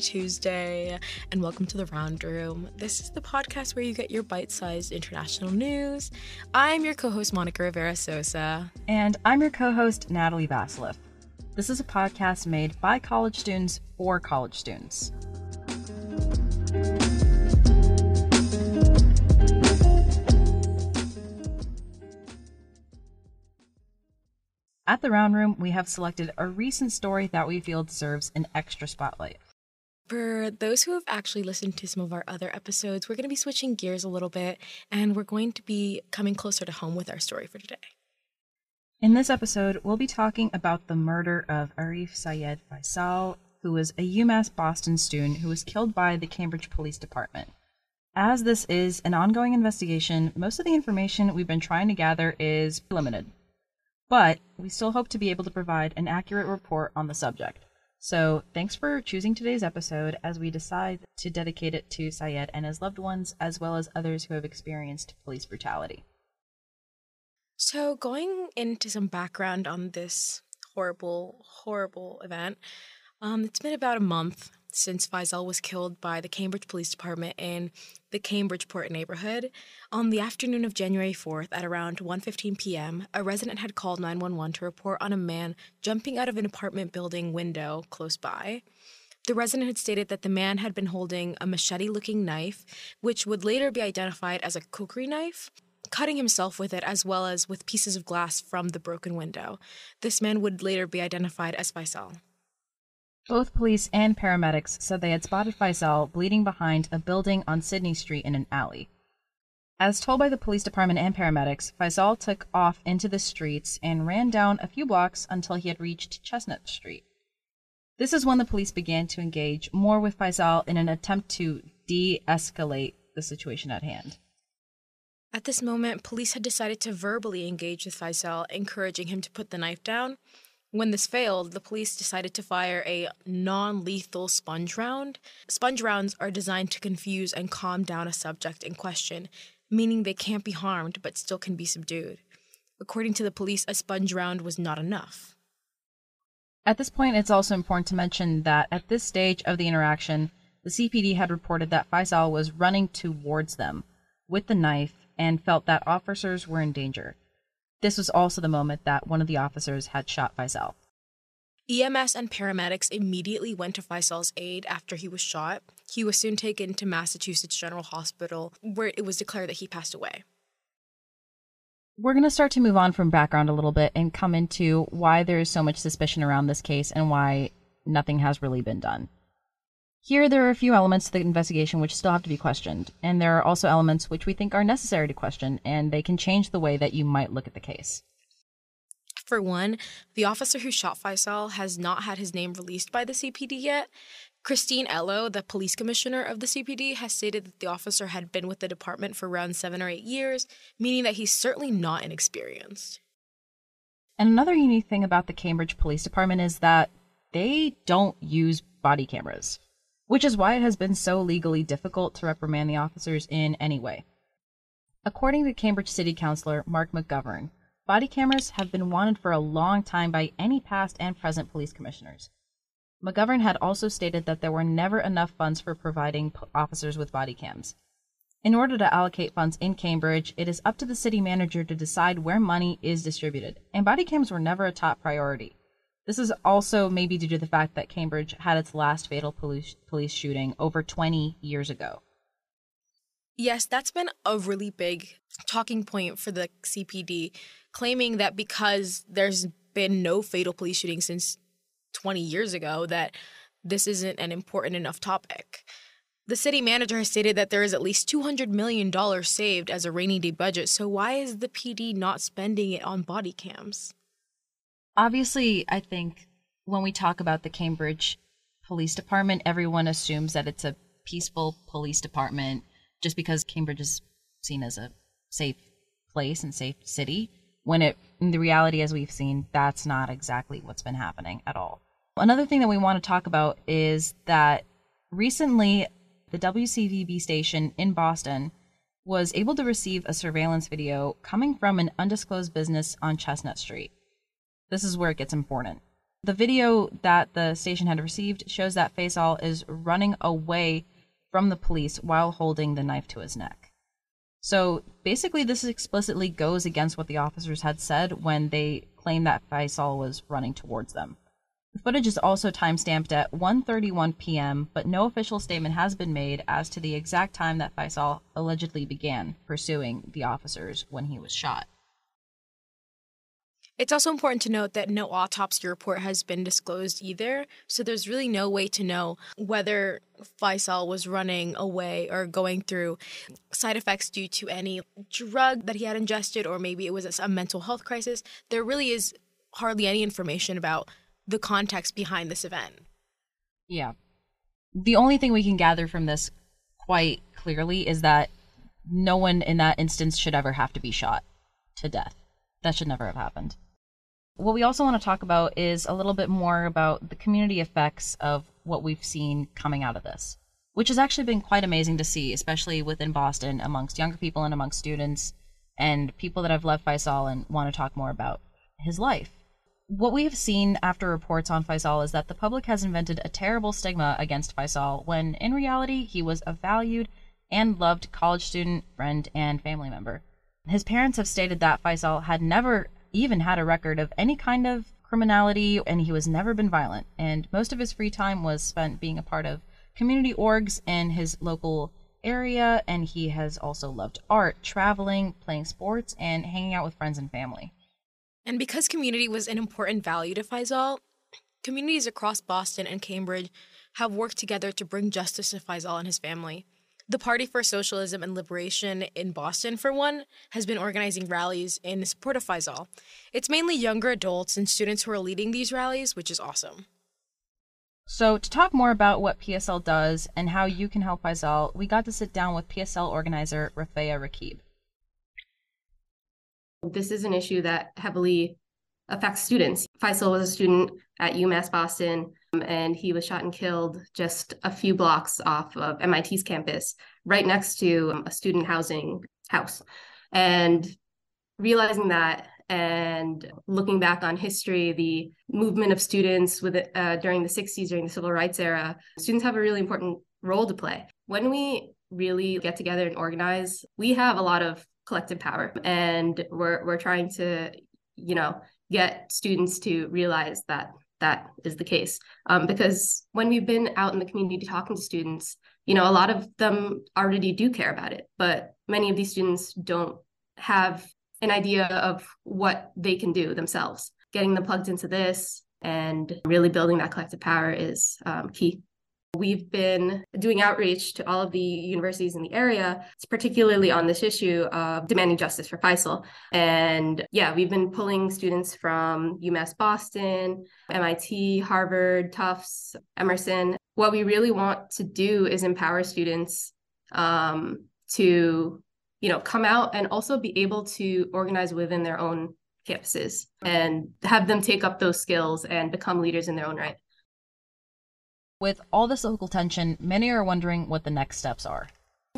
Tuesday, and welcome to the Round Room. This is the podcast where you get your bite sized international news. I'm your co host, Monica Rivera Sosa. And I'm your co host, Natalie Vasileff. This is a podcast made by college students for college students. At the Round Room, we have selected a recent story that we feel deserves an extra spotlight. For those who have actually listened to some of our other episodes, we're going to be switching gears a little bit and we're going to be coming closer to home with our story for today. In this episode, we'll be talking about the murder of Arif Sayed Faisal, who was a UMass Boston student who was killed by the Cambridge Police Department. As this is an ongoing investigation, most of the information we've been trying to gather is limited but we still hope to be able to provide an accurate report on the subject. So, thanks for choosing today's episode as we decide to dedicate it to Sayed and his loved ones, as well as others who have experienced police brutality. So, going into some background on this horrible, horrible event, um, it's been about a month since Faisal was killed by the Cambridge Police Department in the Cambridgeport neighborhood. On the afternoon of January 4th at around 1:15 p.m., a resident had called 911 to report on a man jumping out of an apartment building window close by. The resident had stated that the man had been holding a machete-looking knife, which would later be identified as a kukri knife cutting himself with it as well as with pieces of glass from the broken window. This man would later be identified as Faisal. Both police and paramedics said they had spotted Faisal bleeding behind a building on Sidney Street in an alley. As told by the police department and paramedics, Faisal took off into the streets and ran down a few blocks until he had reached Chestnut Street. This is when the police began to engage more with Faisal in an attempt to de escalate the situation at hand. At this moment, police had decided to verbally engage with Faisal, encouraging him to put the knife down, when this failed, the police decided to fire a non lethal sponge round. Sponge rounds are designed to confuse and calm down a subject in question, meaning they can't be harmed but still can be subdued. According to the police, a sponge round was not enough. At this point, it's also important to mention that at this stage of the interaction, the CPD had reported that Faisal was running towards them with the knife and felt that officers were in danger. This was also the moment that one of the officers had shot Faisal. EMS and paramedics immediately went to Faisal's aid after he was shot. He was soon taken to Massachusetts General Hospital, where it was declared that he passed away. We're going to start to move on from background a little bit and come into why there is so much suspicion around this case and why nothing has really been done. Here, there are a few elements to the investigation which still have to be questioned, and there are also elements which we think are necessary to question, and they can change the way that you might look at the case. For one, the officer who shot Faisal has not had his name released by the CPD yet. Christine Elow, the police commissioner of the CPD, has stated that the officer had been with the department for around seven or eight years, meaning that he's certainly not inexperienced. And another unique thing about the Cambridge Police Department is that they don't use body cameras which is why it has been so legally difficult to reprimand the officers in any way. According to Cambridge City Councilor Mark McGovern, body cameras have been wanted for a long time by any past and present police commissioners. McGovern had also stated that there were never enough funds for providing officers with body cams. In order to allocate funds in Cambridge, it is up to the city manager to decide where money is distributed, and body cams were never a top priority. This is also maybe due to the fact that Cambridge had its last fatal police, police shooting over 20 years ago. Yes, that's been a really big talking point for the CPD, claiming that because there's been no fatal police shooting since 20 years ago, that this isn't an important enough topic. The city manager has stated that there is at least $200 million saved as a rainy day budget, so why is the PD not spending it on body cams? Obviously, I think when we talk about the Cambridge Police Department, everyone assumes that it's a peaceful police department just because Cambridge is seen as a safe place and safe city. When it, in the reality, as we've seen, that's not exactly what's been happening at all. Another thing that we want to talk about is that recently the WCVB station in Boston was able to receive a surveillance video coming from an undisclosed business on Chestnut Street. This is where it gets important. The video that the station had received shows that Faisal is running away from the police while holding the knife to his neck. So basically, this explicitly goes against what the officers had said when they claimed that Faisal was running towards them. The footage is also timestamped at 1:31 p.m., but no official statement has been made as to the exact time that Faisal allegedly began pursuing the officers when he was shot. It's also important to note that no autopsy report has been disclosed either, so there's really no way to know whether Faisal was running away or going through side effects due to any drug that he had ingested, or maybe it was a mental health crisis. There really is hardly any information about the context behind this event. Yeah. The only thing we can gather from this quite clearly is that no one in that instance should ever have to be shot to death. That should never have happened. What we also want to talk about is a little bit more about the community effects of what we've seen coming out of this, which has actually been quite amazing to see, especially within Boston amongst younger people and amongst students and people that have left Faisal and want to talk more about his life. What we have seen after reports on Faisal is that the public has invented a terrible stigma against Faisal when in reality he was a valued and loved college student, friend, and family member. His parents have stated that Faisal had never even had a record of any kind of criminality and he was never been violent. And most of his free time was spent being a part of community orgs in his local area and he has also loved art traveling playing sports and hanging out with friends and family. And because community was an important value to faisal communities across boston and cambridge have worked together to bring justice to faisal and his family the Party for Socialism and Liberation in Boston, for one, has been organizing rallies in support of Faisal. It's mainly younger adults and students who are leading these rallies, which is awesome. So, to talk more about what PSL does and how you can help Faisal, we got to sit down with PSL organizer Rafeya Raquib. This is an issue that heavily affects students. Faisal was a student at UMass Boston, and he was shot and killed just a few blocks off of MIT's campus, right next to um, a student housing house. And realizing that and looking back on history, the movement of students with uh, during the 60s, during the civil rights era, students have a really important role to play. When we really get together and organize, we have a lot of collective power, and we're we're trying to, you know, get students to realize that that is the case. Um, because when we've been out in the community talking to students, you know, a lot of them already do care about it, but many of these students don't have an idea of what they can do themselves. Getting them plugged into this and really building that collective power is um, key. We've been doing outreach to all of the universities in the area, particularly on this issue of demanding justice for Faisal. And yeah, we've been pulling students from UMass Boston, MIT, Harvard, Tufts, Emerson. What we really want to do is empower students um, to, you know, come out and also be able to organize within their own campuses and have them take up those skills and become leaders in their own right. With all this local tension, many are wondering what the next steps are.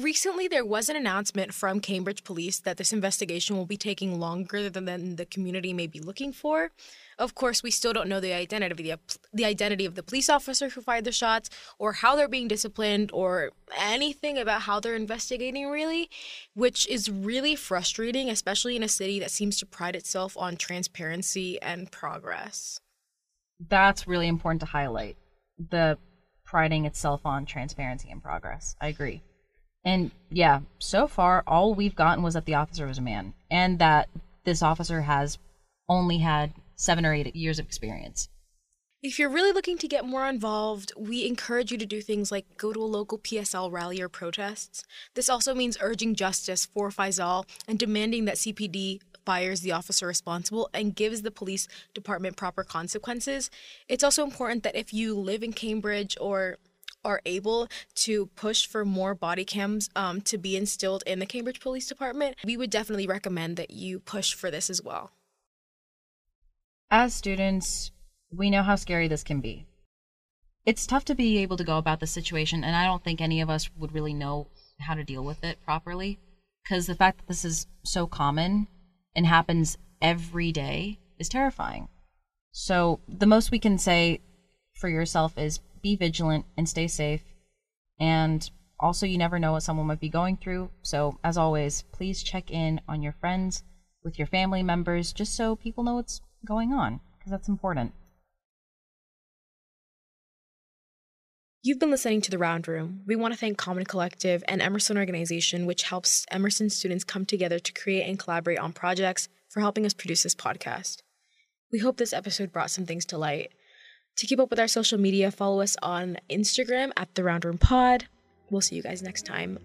Recently, there was an announcement from Cambridge Police that this investigation will be taking longer than the community may be looking for. Of course, we still don't know the identity of the, the identity of the police officer who fired the shots, or how they're being disciplined, or anything about how they're investigating, really, which is really frustrating, especially in a city that seems to pride itself on transparency and progress. That's really important to highlight. The priding itself on transparency and progress. I agree. And yeah, so far all we've gotten was that the officer was a man and that this officer has only had seven or eight years of experience. If you're really looking to get more involved, we encourage you to do things like go to a local PSL rally or protests. This also means urging justice for Faisal and demanding that CPD fires the officer responsible and gives the police department proper consequences. It's also important that if you live in Cambridge or are able to push for more body cams um, to be instilled in the Cambridge Police Department, we would definitely recommend that you push for this as well. As students, we know how scary this can be. It's tough to be able to go about the situation, and I don't think any of us would really know how to deal with it properly. Because the fact that this is so common and happens every day is terrifying. So, the most we can say for yourself is be vigilant and stay safe. And also, you never know what someone might be going through. So, as always, please check in on your friends, with your family members, just so people know what's going on, because that's important. You've been listening to The Round Room. We want to thank Common Collective and Emerson Organization, which helps Emerson students come together to create and collaborate on projects, for helping us produce this podcast. We hope this episode brought some things to light. To keep up with our social media, follow us on Instagram at The Round Room Pod. We'll see you guys next time.